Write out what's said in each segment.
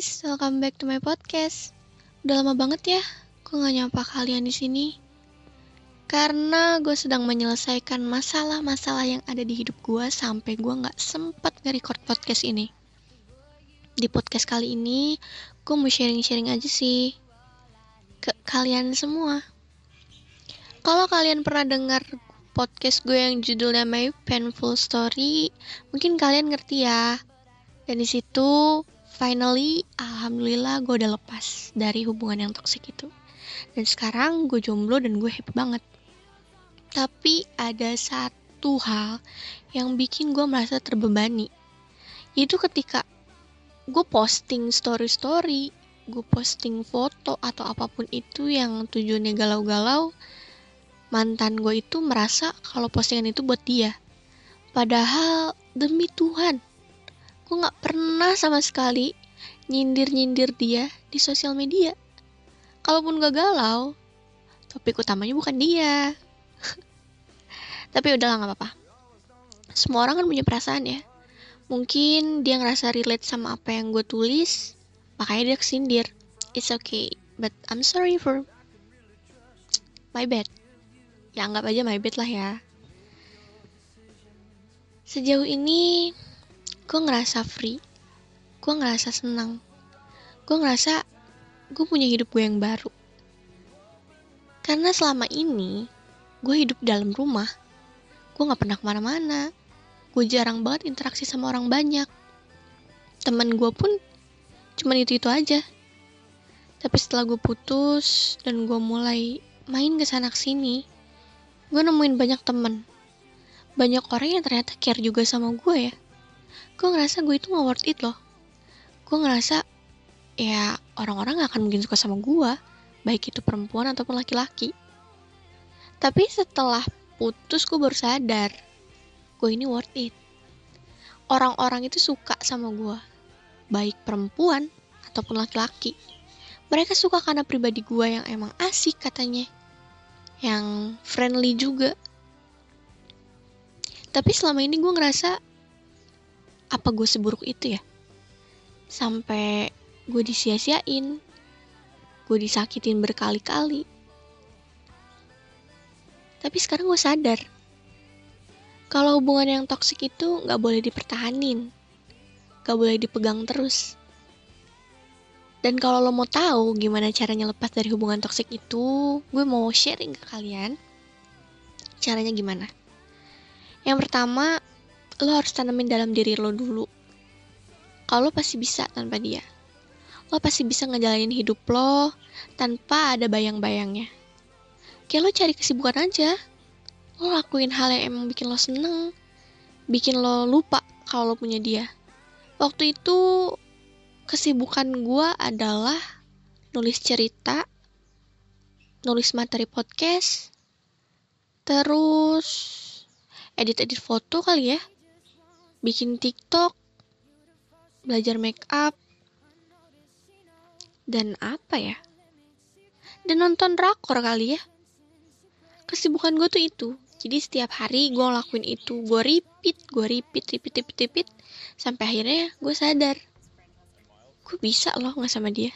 guys, welcome back to my podcast. Udah lama banget ya, gue gak nyapa kalian di sini. Karena gue sedang menyelesaikan masalah-masalah yang ada di hidup gue sampai gue gak sempat nge-record podcast ini. Di podcast kali ini, gue mau sharing-sharing aja sih ke kalian semua. Kalau kalian pernah dengar podcast gue yang judulnya My Painful Story, mungkin kalian ngerti ya. Dan di situ finally alhamdulillah gue udah lepas dari hubungan yang toksik itu. Dan sekarang gue jomblo dan gue happy banget. Tapi ada satu hal yang bikin gue merasa terbebani. Yaitu ketika gue posting story-story gue posting foto atau apa pun itu yang tujuannya galau-galau mantan gue itu merasa kalau postingan itu buat dia. Padahal demi Tuhan gue gak pernah sama sekali nyindir-nyindir dia di sosial media. Kalaupun gak galau, topik utamanya bukan dia. Tapi udahlah gak apa-apa. Semua orang kan punya perasaan ya. Mungkin dia ngerasa relate sama apa yang gue tulis, makanya dia kesindir. It's okay, but I'm sorry for my bad. Ya anggap aja my bad lah ya. Sejauh ini, gue ngerasa free. Gue ngerasa senang. Gue ngerasa gue punya hidup gue yang baru. Karena selama ini gue hidup dalam rumah. Gue gak pernah ke mana-mana. Gue jarang banget interaksi sama orang banyak. Temen gue pun cuman itu-itu aja. Tapi setelah gue putus dan gue mulai main ke sana sini gue nemuin banyak temen. Banyak orang yang ternyata care juga sama gue ya gue ngerasa gue itu gak worth it loh. Gue ngerasa ya orang-orang gak akan mungkin suka sama gue baik itu perempuan ataupun laki-laki. Tapi setelah putus gue baru sadar gue ini worth it. Orang-orang itu suka sama gue baik perempuan ataupun laki-laki. Mereka suka karena pribadi gue yang emang asik katanya. Yang friendly juga. Tapi selama ini gue ngerasa apa gue seburuk itu ya? Sampai gue disia-siain gue disakitin berkali-kali. Tapi sekarang gue sadar kalau hubungan yang toksik itu gak boleh dipertahanin gak boleh dipegang terus. Dan kalau lo mau tahu gimana caranya lepas dari hubungan toksik itu gue mau sharing ke kalian caranya gimana. Yang pertama lo harus tanemin dalam diri lo dulu. Kalau lo pasti bisa tanpa dia. Lo pasti bisa ngejalanin hidup lo tanpa ada bayang-bayangnya. Kayak lo cari kesibukan aja. Lo lakuin hal yang emang bikin lo seneng. Bikin lo lupa kalau lo punya dia. Waktu itu kesibukan gue adalah nulis cerita, nulis materi podcast, terus edit-edit foto kali ya bikin TikTok, belajar make up, dan apa ya? Dan nonton drakor kali ya. Kesibukan gue tuh itu. Jadi setiap hari gue lakuin itu, gue repeat, gue repeat, repeat, repeat, repeat, sampai akhirnya gue sadar, gue bisa loh nggak sama dia,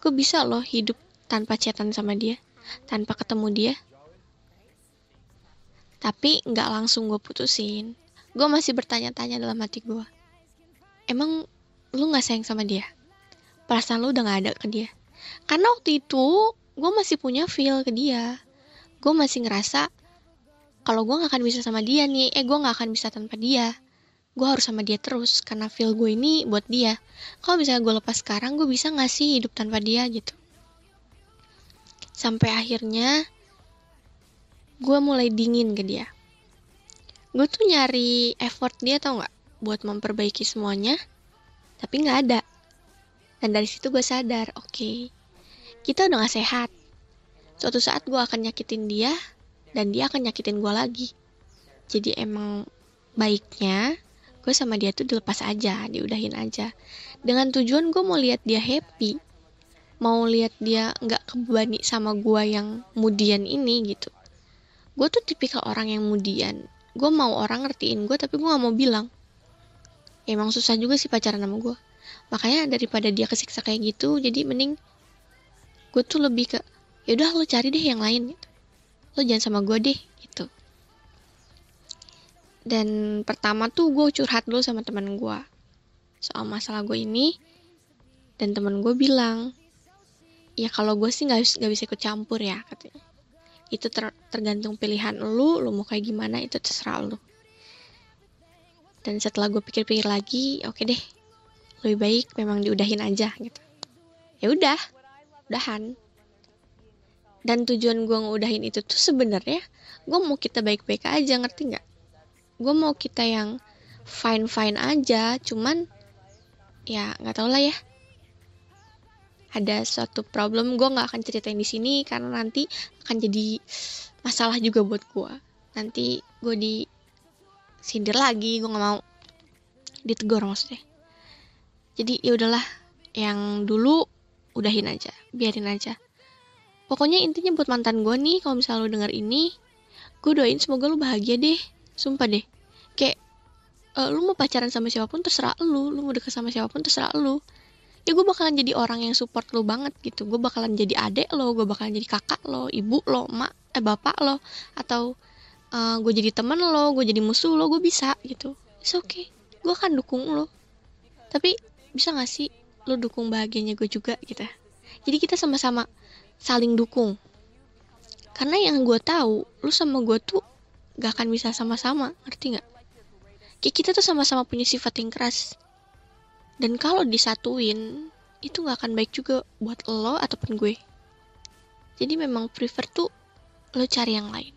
gue bisa loh hidup tanpa chatan sama dia, tanpa ketemu dia. Tapi nggak langsung gue putusin, gue masih bertanya-tanya dalam hati gue emang lu gak sayang sama dia? Perasaan lu udah gak ada ke dia? Karena waktu itu gue masih punya feel ke dia. Gue masih ngerasa kalau gue gak akan bisa sama dia nih eh gue gak akan bisa tanpa dia. Gue harus sama dia terus karena feel gue ini buat dia. Kalau misalnya gue lepas sekarang gue bisa gak sih hidup tanpa dia gitu? Sampai akhirnya gue mulai dingin ke dia gue tuh nyari effort dia tau nggak? Buat memperbaiki semuanya tapi nggak ada. Dan dari situ gue sadar oke okay, kita udah gak sehat. Suatu saat gue akan nyakitin dia dan dia akan nyakitin gue lagi. Jadi emang baiknya gue sama dia tuh dilepas aja diudahin aja. Dengan tujuan gue mau lihat dia happy mau lihat dia nggak kebebani sama gue yang mudian ini gitu. Gue tuh tipikal orang yang mudian gue mau orang ngertiin gue tapi gue gak mau bilang. Emang susah juga sih pacaran sama gue makanya daripada dia kesiksa kayak gitu jadi mending gue tuh lebih ke yaudah lo cari deh yang lain gitu. Lo jangan sama gue deh gitu. Dan pertama tuh gue curhat dulu sama teman gue soal masalah gue ini dan teman gue bilang ya kalau gue sih nggak nggak bisa ikut campur ya katanya itu ter, tergantung pilihan lu lu mau kayak gimana itu terserah lu. Dan setelah gue pikir-pikir lagi oke okay deh lebih baik memang diudahin aja gitu. Ya udah udahan. Dan tujuan gue ngudahin itu tuh sebenarnya gue mau kita baik-baik aja ngerti nggak? Gue mau kita yang fine fine aja cuman ya nggak tau lah ya ada suatu problem gue nggak akan ceritain di sini karena nanti akan jadi masalah juga buat gue nanti gue di sindir lagi gue nggak mau ditegur maksudnya. Jadi ya udahlah yang dulu udahin aja biarin aja. Pokoknya intinya buat mantan gue nih kalau misalnya lu denger ini gue doain semoga lu bahagia deh sumpah deh. Kayak uh, lu mau pacaran sama siapa pun terserah lu lu mau deket sama siapa pun terserah lu ya gue bakalan jadi orang yang support lu banget gitu. Gue bakalan jadi adek lo gue bakalan jadi kakak lo ibu lo mak eh bapak lo atau uh, gue jadi temen lo gue jadi musuh lo gue bisa gitu. It's okay. Gue akan dukung lo. Tapi bisa gak sih lo dukung bahagianya gue juga gitu? Jadi kita sama-sama saling dukung. Karena yang gue tahu lo sama gue tuh gak akan bisa sama-sama ngerti gak kayak kita tuh sama-sama punya sifat yang keras dan kalau disatuin itu gak akan baik juga buat lo ataupun gue. Jadi memang prefer tuh lo cari yang lain.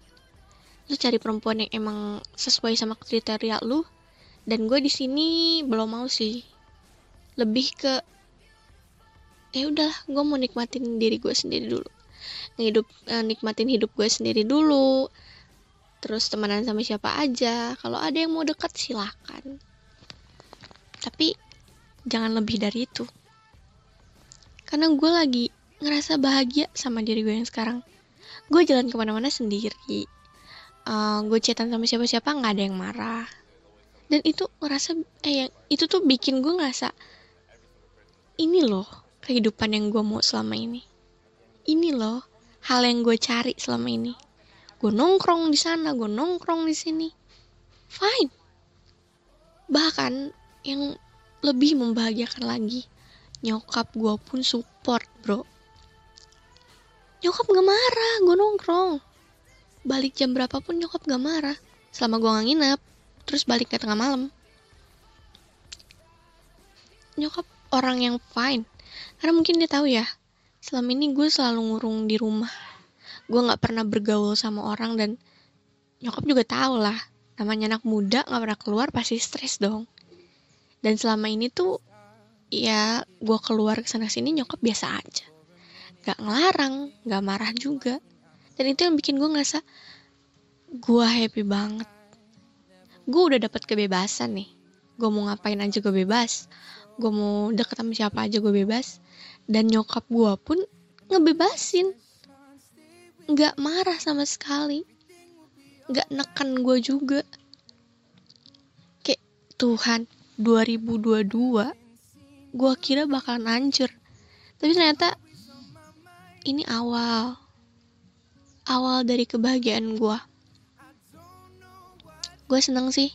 Lo cari perempuan yang emang sesuai sama kriteria lo. Dan gue di sini belum mau sih. Lebih ke ya udah gue mau nikmatin diri gue sendiri dulu. Ngidup eh, nikmatin hidup gue sendiri dulu. Terus temenan sama siapa aja. Kalau ada yang mau dekat silahkan tapi jangan lebih dari itu karena gue lagi ngerasa bahagia sama diri gue yang sekarang gue jalan ke mana-mana sendiri uh, gue chatan sama siapa-siapa nggak ada yang marah dan itu ngerasa eh yang itu tuh bikin gue ngerasa ini loh kehidupan yang gue mau selama ini. Ini loh hal yang gue cari selama ini. Gue nongkrong di sana, gue nongkrong di sini. Fine. Bahkan yang lebih membahagiakan lagi, nyokap gue pun support bro. Nyokap gak marah, gue nongkrong. Balik jam berapapun nyokap gak marah. Selama gue gak nginep, terus balik ke tengah malam. Nyokap orang yang fine karena mungkin dia tahu ya selama ini gue selalu ngurung di rumah gue nggak pernah bergaul sama orang dan nyokap juga tahu lah namanya anak muda nggak pernah keluar pasti stres dong dan selama ini tuh ya gue keluar ke sana sini nyokap biasa aja. Nggak ngelarang nggak marah juga. Dan itu yang bikin gue ngerasa gue happy banget. Gue udah dapat kebebasan nih. Gue mau ngapain aja gue bebas. Gue mau deket sama siapa aja gue bebas. Dan nyokap gue pun ngebebasin. Nggak marah sama sekali. Nggak neken gue juga. Kayak Tuhan 2022 gue kira bakalan hancur. Tapi ternyata ini awal awal dari kebahagiaan gue gue seneng sih.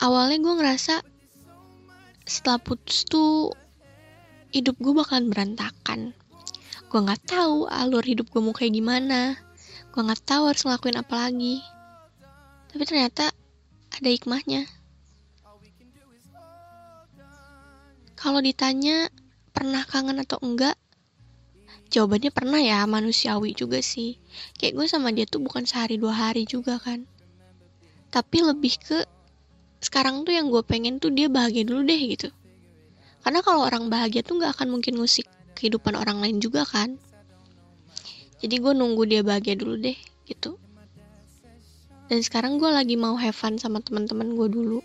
Awalnya gue ngerasa setelah putus tuh hidup gue bakalan berantakan. Gue nggak tahu alur hidup gue mau kayak gimana. Gue nggak tahu harus ngelakuin apa lagi. Tapi ternyata ada hikmahnya kalau ditanya pernah kangen atau enggak? Jawabannya pernah ya manusiawi juga sih. Kayak gue sama dia tuh bukan sehari dua hari juga kan. Tapi lebih ke sekarang tuh yang gue pengen tuh dia bahagia dulu deh gitu. Karena kalau orang bahagia tuh nggak akan mungkin ngusik kehidupan orang lain juga kan. Jadi gue nunggu dia bahagia dulu deh gitu. Dan sekarang gue lagi mau have fun sama teman-teman gue dulu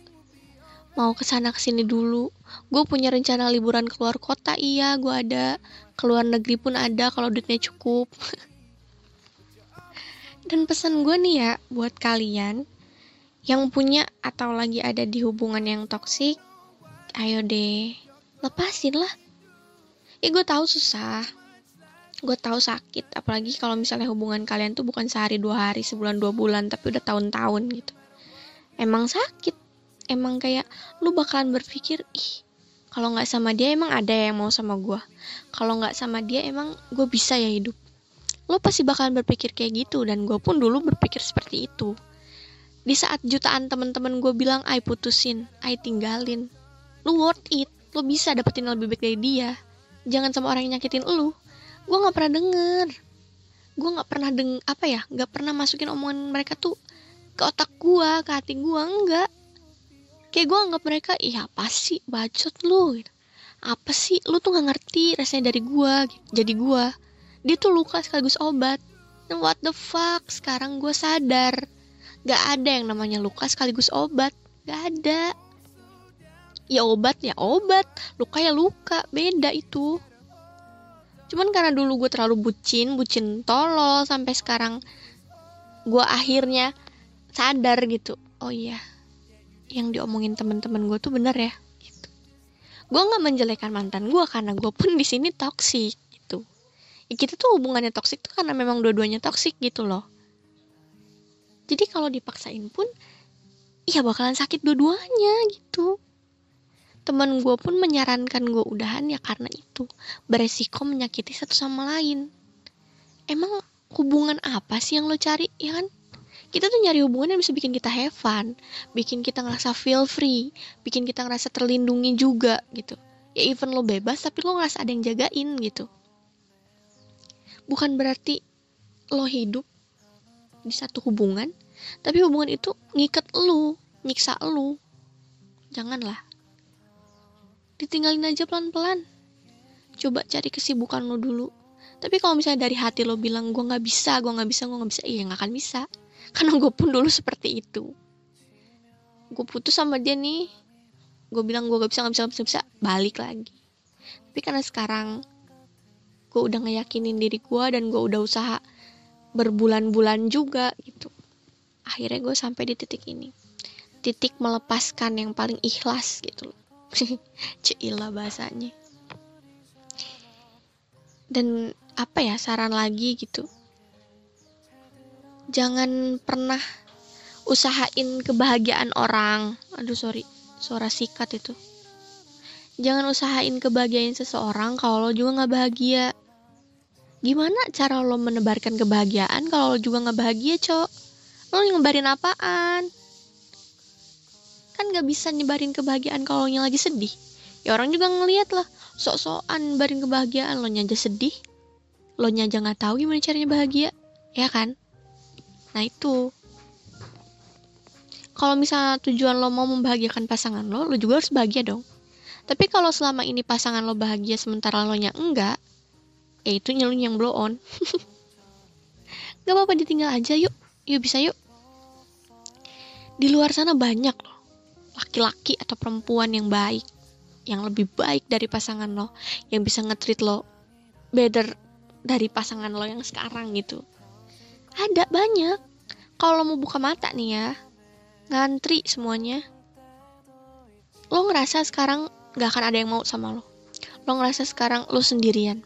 mau ke sana ke sini dulu. Gue punya rencana liburan keluar kota iya gue ada. Keluar negeri pun ada kalau duitnya cukup. Dan pesan gue nih ya buat kalian yang punya atau lagi ada di hubungan yang toksik, ayo deh lepasin lah. Ya gue tahu susah. Gue tahu sakit apalagi kalau misalnya hubungan kalian tuh bukan sehari dua hari sebulan dua bulan tapi udah tahun-tahun gitu. Emang sakit emang kayak lu bakalan berpikir ih kalau nggak sama dia emang ada yang mau sama gue kalau nggak sama dia emang gue bisa ya hidup lo pasti bakalan berpikir kayak gitu dan gue pun dulu berpikir seperti itu di saat jutaan teman-teman gue bilang I putusin, I tinggalin, lu worth it, lu bisa dapetin lebih baik dari dia. Jangan sama orang yang nyakitin lu. Gue nggak pernah denger, gue nggak pernah deng apa ya, nggak pernah masukin omongan mereka tuh ke otak gue, ke hati gue enggak. Kayak gue anggap mereka, iya apa sih, bacot lu. Gitu. Apa sih, lu tuh nggak ngerti rasanya dari gue, gitu. jadi gue. Dia tuh luka sekaligus obat. And what the fuck, sekarang gue sadar Gak ada yang namanya luka sekaligus obat. Gak ada. Ya obat ya obat. Luka ya luka. Beda itu. Cuman karena dulu gue terlalu bucin, bucin tolol sampai sekarang gue akhirnya sadar gitu. Oh iya, yang diomongin temen-temen gue tuh bener ya. Gitu. Gue nggak menjelekan mantan gue karena gue pun di sini toksik gitu. Ya, kita tuh hubungannya toksik tuh karena memang dua-duanya toksik gitu loh jadi kalau dipaksain pun ya bakalan sakit dua-duanya gitu teman gue pun menyarankan gue udahan ya karena itu beresiko menyakiti satu sama lain emang hubungan apa sih yang lo cari ya kan kita tuh nyari hubungan yang bisa bikin kita have fun bikin kita ngerasa feel free bikin kita ngerasa terlindungi juga gitu. Ya even lo bebas tapi lo ngerasa ada yang jagain gitu. Bukan berarti lo hidup di satu hubungan tapi hubungan itu ngikat lu nyiksa lu janganlah. Ditinggalin aja pelan-pelan. Coba cari kesibukan lo dulu. Tapi kalau misalnya dari hati lo bilang gue nggak bisa gue nggak bisa gue nggak bisa iya nggak akan bisa karena gue pun dulu seperti itu. Gue putus sama dia nih. Gue bilang gue gak bisa gak bisa gak bisa, bisa. Balik lagi. Tapi karena sekarang gue udah ngeyakinin diri gue dan gue udah usaha berbulan-bulan juga gitu. Akhirnya gue sampai di titik ini. Titik melepaskan yang paling ikhlas gitu loh. Bahasanya. Dan apa ya saran lagi gitu jangan pernah usahain kebahagiaan orang aduh sorry suara sikat itu jangan usahain kebahagiaan seseorang kalau lo juga nggak bahagia Gimana cara lo menebarkan kebahagiaan kalau lo juga nggak bahagia, Cok? Lo nyebarin apaan? Kan gak bisa nyebarin kebahagiaan kalau lo lagi sedih. Ya orang juga ngeliat lah, sok-sokan nyebarin kebahagiaan lo aja sedih. Lo aja nggak tahu gimana caranya bahagia, ya kan? Nah itu. Kalau misalnya tujuan lo mau membahagiakan pasangan lo, lo juga harus bahagia dong. Tapi kalau selama ini pasangan lo bahagia sementara lo nya enggak, ya itu nyelun yang blow on gak apa-apa ditinggal aja yuk yuk bisa yuk di luar sana banyak loh laki-laki atau perempuan yang baik yang lebih baik dari pasangan lo yang bisa ngetrit lo better dari pasangan lo yang sekarang gitu ada banyak. Kalau mau buka mata nih ya ngantri semuanya. Lo ngerasa sekarang gak akan ada yang mau sama lo. Lo ngerasa sekarang lo sendirian.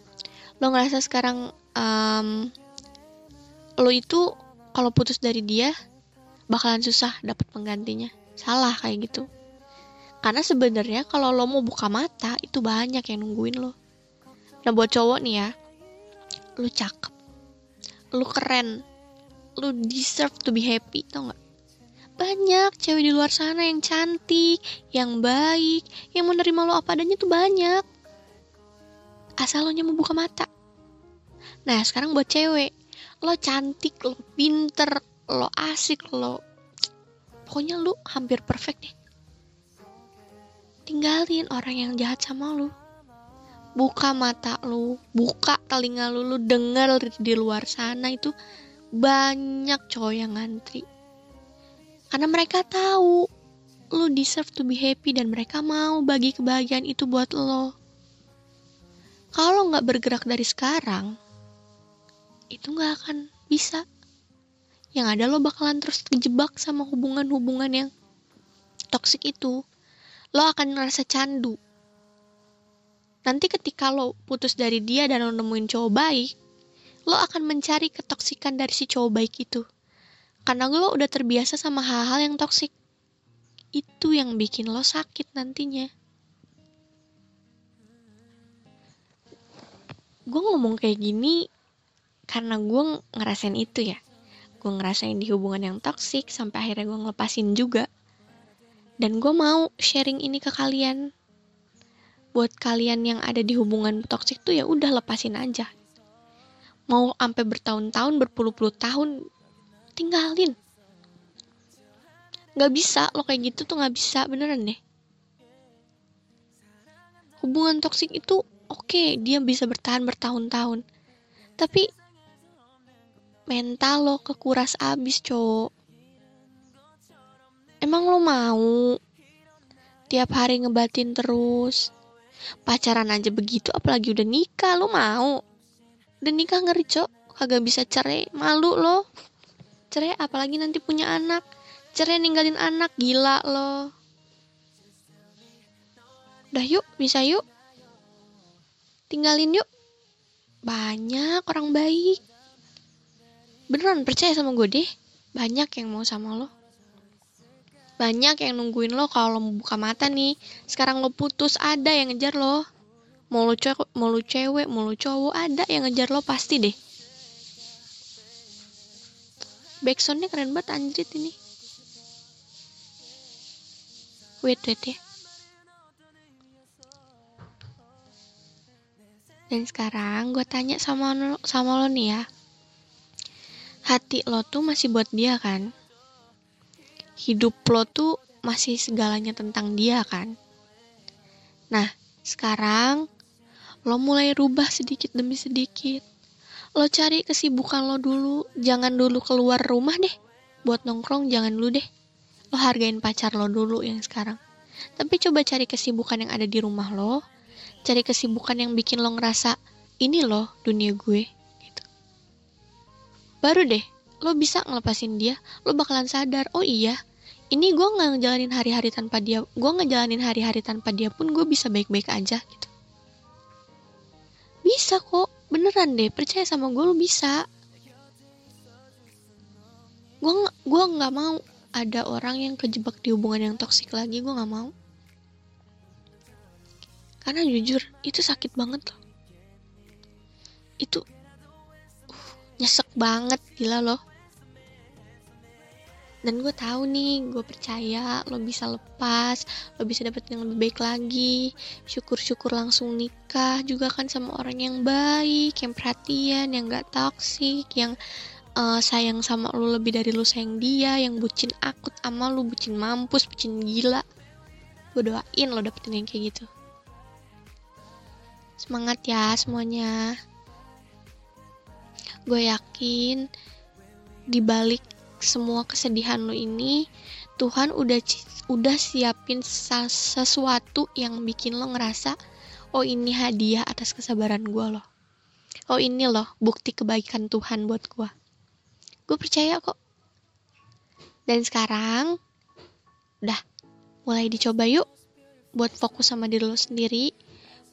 Lo ngerasa sekarang um, lo itu kalau putus dari dia bakalan susah dapat penggantinya. Salah kayak gitu. Karena sebenarnya kalau lo mau buka mata itu banyak yang nungguin lo. Nah buat cowok nih ya lo cakep. Lo keren lo deserve to be happy tau gak banyak cewek di luar sana yang cantik, yang baik, yang menerima lo apa adanya tuh banyak asal lo mau buka mata. Nah sekarang buat cewek, lo cantik, lo pinter, lo asik, lo pokoknya lo hampir perfect deh. Tinggalin orang yang jahat sama lo. Buka mata lo, buka telinga lo, lo denger di luar sana itu banyak cowok yang ngantri. Karena mereka tahu lo deserve to be happy dan mereka mau bagi kebahagiaan itu buat lo kalau nggak bergerak dari sekarang, itu nggak akan bisa. Yang ada lo bakalan terus kejebak sama hubungan-hubungan yang toksik itu. Lo akan ngerasa candu. nanti ketika lo putus dari dia dan lo nemuin cowok baik lo akan mencari ketoksikan dari si cowok baik itu. Karena lo udah terbiasa sama hal-hal yang toksik. Itu yang bikin lo sakit nantinya. Gue ngomong kayak gini karena gue ngerasain itu ya. Gue ngerasain di hubungan yang toksik sampai akhirnya gue ngelepasin juga. Dan gue mau sharing ini ke kalian. Buat kalian yang ada di hubungan toksik tuh ya udah lepasin aja mau sampai bertahun-tahun berpuluh-puluh tahun tinggalin. Nggak bisa lo kayak gitu tuh nggak bisa beneran deh. Hubungan toksik itu oke okay, dia bisa bertahan bertahun-tahun. Tapi mental lo kekuras abis cowok. Emang lo mau tiap hari ngebatin terus? Pacaran aja begitu apalagi udah nikah lo mau udah nikah ngeri cok. Kagak bisa cerai. Malu lo. Cerai apalagi nanti punya anak. Cerai ninggalin anak gila lo. Udah yuk bisa yuk. Tinggalin yuk. Banyak orang baik. Beneran percaya sama gue deh. Banyak yang mau sama lo. Banyak yang nungguin lo kalau buka mata nih. Sekarang lo putus ada yang ngejar lo mau lo cewek mau lo cewek mau lo cowok ada yang ngejar lo pasti deh. Backsoundnya keren banget anjrit ini. Wait wait ya. Dan sekarang gue tanya sama lo, sama lo nih ya. Hati lo tuh masih buat dia kan? Hidup lo tuh masih segalanya tentang dia kan. Nah, sekarang lo mulai rubah sedikit demi sedikit. Lo cari kesibukan lo dulu, jangan dulu keluar rumah deh. Buat nongkrong jangan dulu deh. Lo hargain pacar lo dulu yang sekarang. Tapi coba cari kesibukan yang ada di rumah lo. Cari kesibukan yang bikin lo ngerasa, ini loh dunia gue. Gitu. Baru deh, lo bisa ngelepasin dia, lo bakalan sadar, oh iya, ini gue nggak ngejalanin hari-hari tanpa dia gue ngejalanin hari-hari tanpa dia pun gue bisa baik-baik aja gitu bisa kok beneran deh percaya sama gue lo bisa. Gue gue nggak mau ada orang yang kejebak di hubungan yang toksik lagi gue nggak mau. Karena jujur itu sakit banget loh. Itu uh, nyesek banget gila loh dan gue tahu nih gue percaya lo bisa lepas lo bisa dapet yang lebih baik lagi. Syukur-syukur langsung nikah juga kan sama orang yang baik yang perhatian yang gak toksik yang uh, sayang sama lo lebih dari lo sayang dia yang bucin akut sama lo bucin mampus bucin gila. Gue doain lo dapetin yang kayak gitu. Semangat ya semuanya. Gue yakin dibalik semua kesedihan lo ini Tuhan udah udah siapin sesuatu yang bikin lo ngerasa oh ini hadiah atas kesabaran gue loh. Oh ini loh bukti kebaikan Tuhan buat gue gue percaya kok. Dan sekarang udah mulai dicoba yuk buat fokus sama diri lo sendiri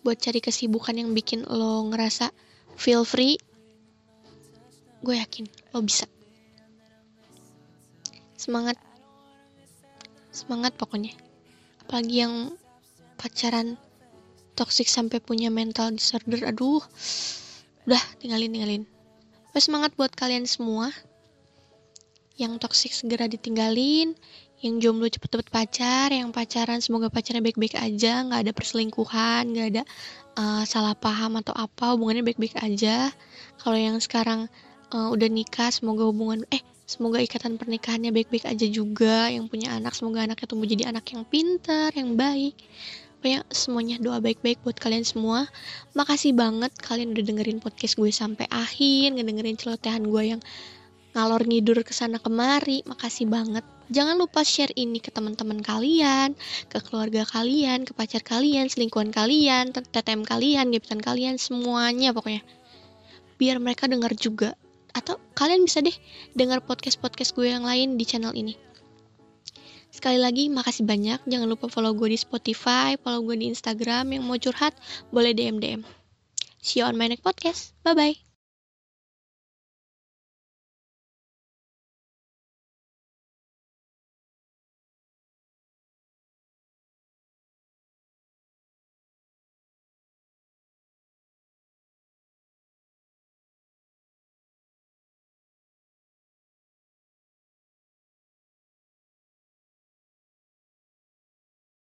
buat cari kesibukan yang bikin lo ngerasa feel free. Gue yakin lo bisa semangat. Semangat pokoknya. Apalagi yang pacaran toxic sampai punya mental disorder aduh. Udah tinggalin tinggalin. Pas semangat buat kalian semua. Yang toxic segera ditinggalin. Yang jomblo cepet-cepet pacar. Yang pacaran semoga pacarnya baik-baik aja. Nggak ada perselingkuhan nggak ada uh, salah paham atau apa. Hubungannya baik-baik aja. Kalau yang sekarang uh, udah nikah semoga hubungan eh Semoga ikatan pernikahannya baik-baik aja juga. Yang punya anak, semoga anaknya tumbuh jadi anak yang pintar, yang baik. Pokoknya semuanya doa baik-baik buat kalian semua. Makasih banget kalian udah dengerin podcast gue sampai akhir, ngedengerin celotehan gue yang ngalor ngidur ke sana kemari. Makasih banget. Jangan lupa share ini ke teman-teman kalian, ke keluarga kalian, ke pacar kalian, selingkuhan kalian, TTM kalian, gebetan kalian, semuanya pokoknya. Biar mereka dengar juga kalian bisa deh dengar podcast-podcast gue yang lain di channel ini. Sekali lagi, makasih banyak. Jangan lupa follow gue di Spotify, follow gue di Instagram. Yang mau curhat, boleh DM-DM. See you on my next podcast. Bye-bye.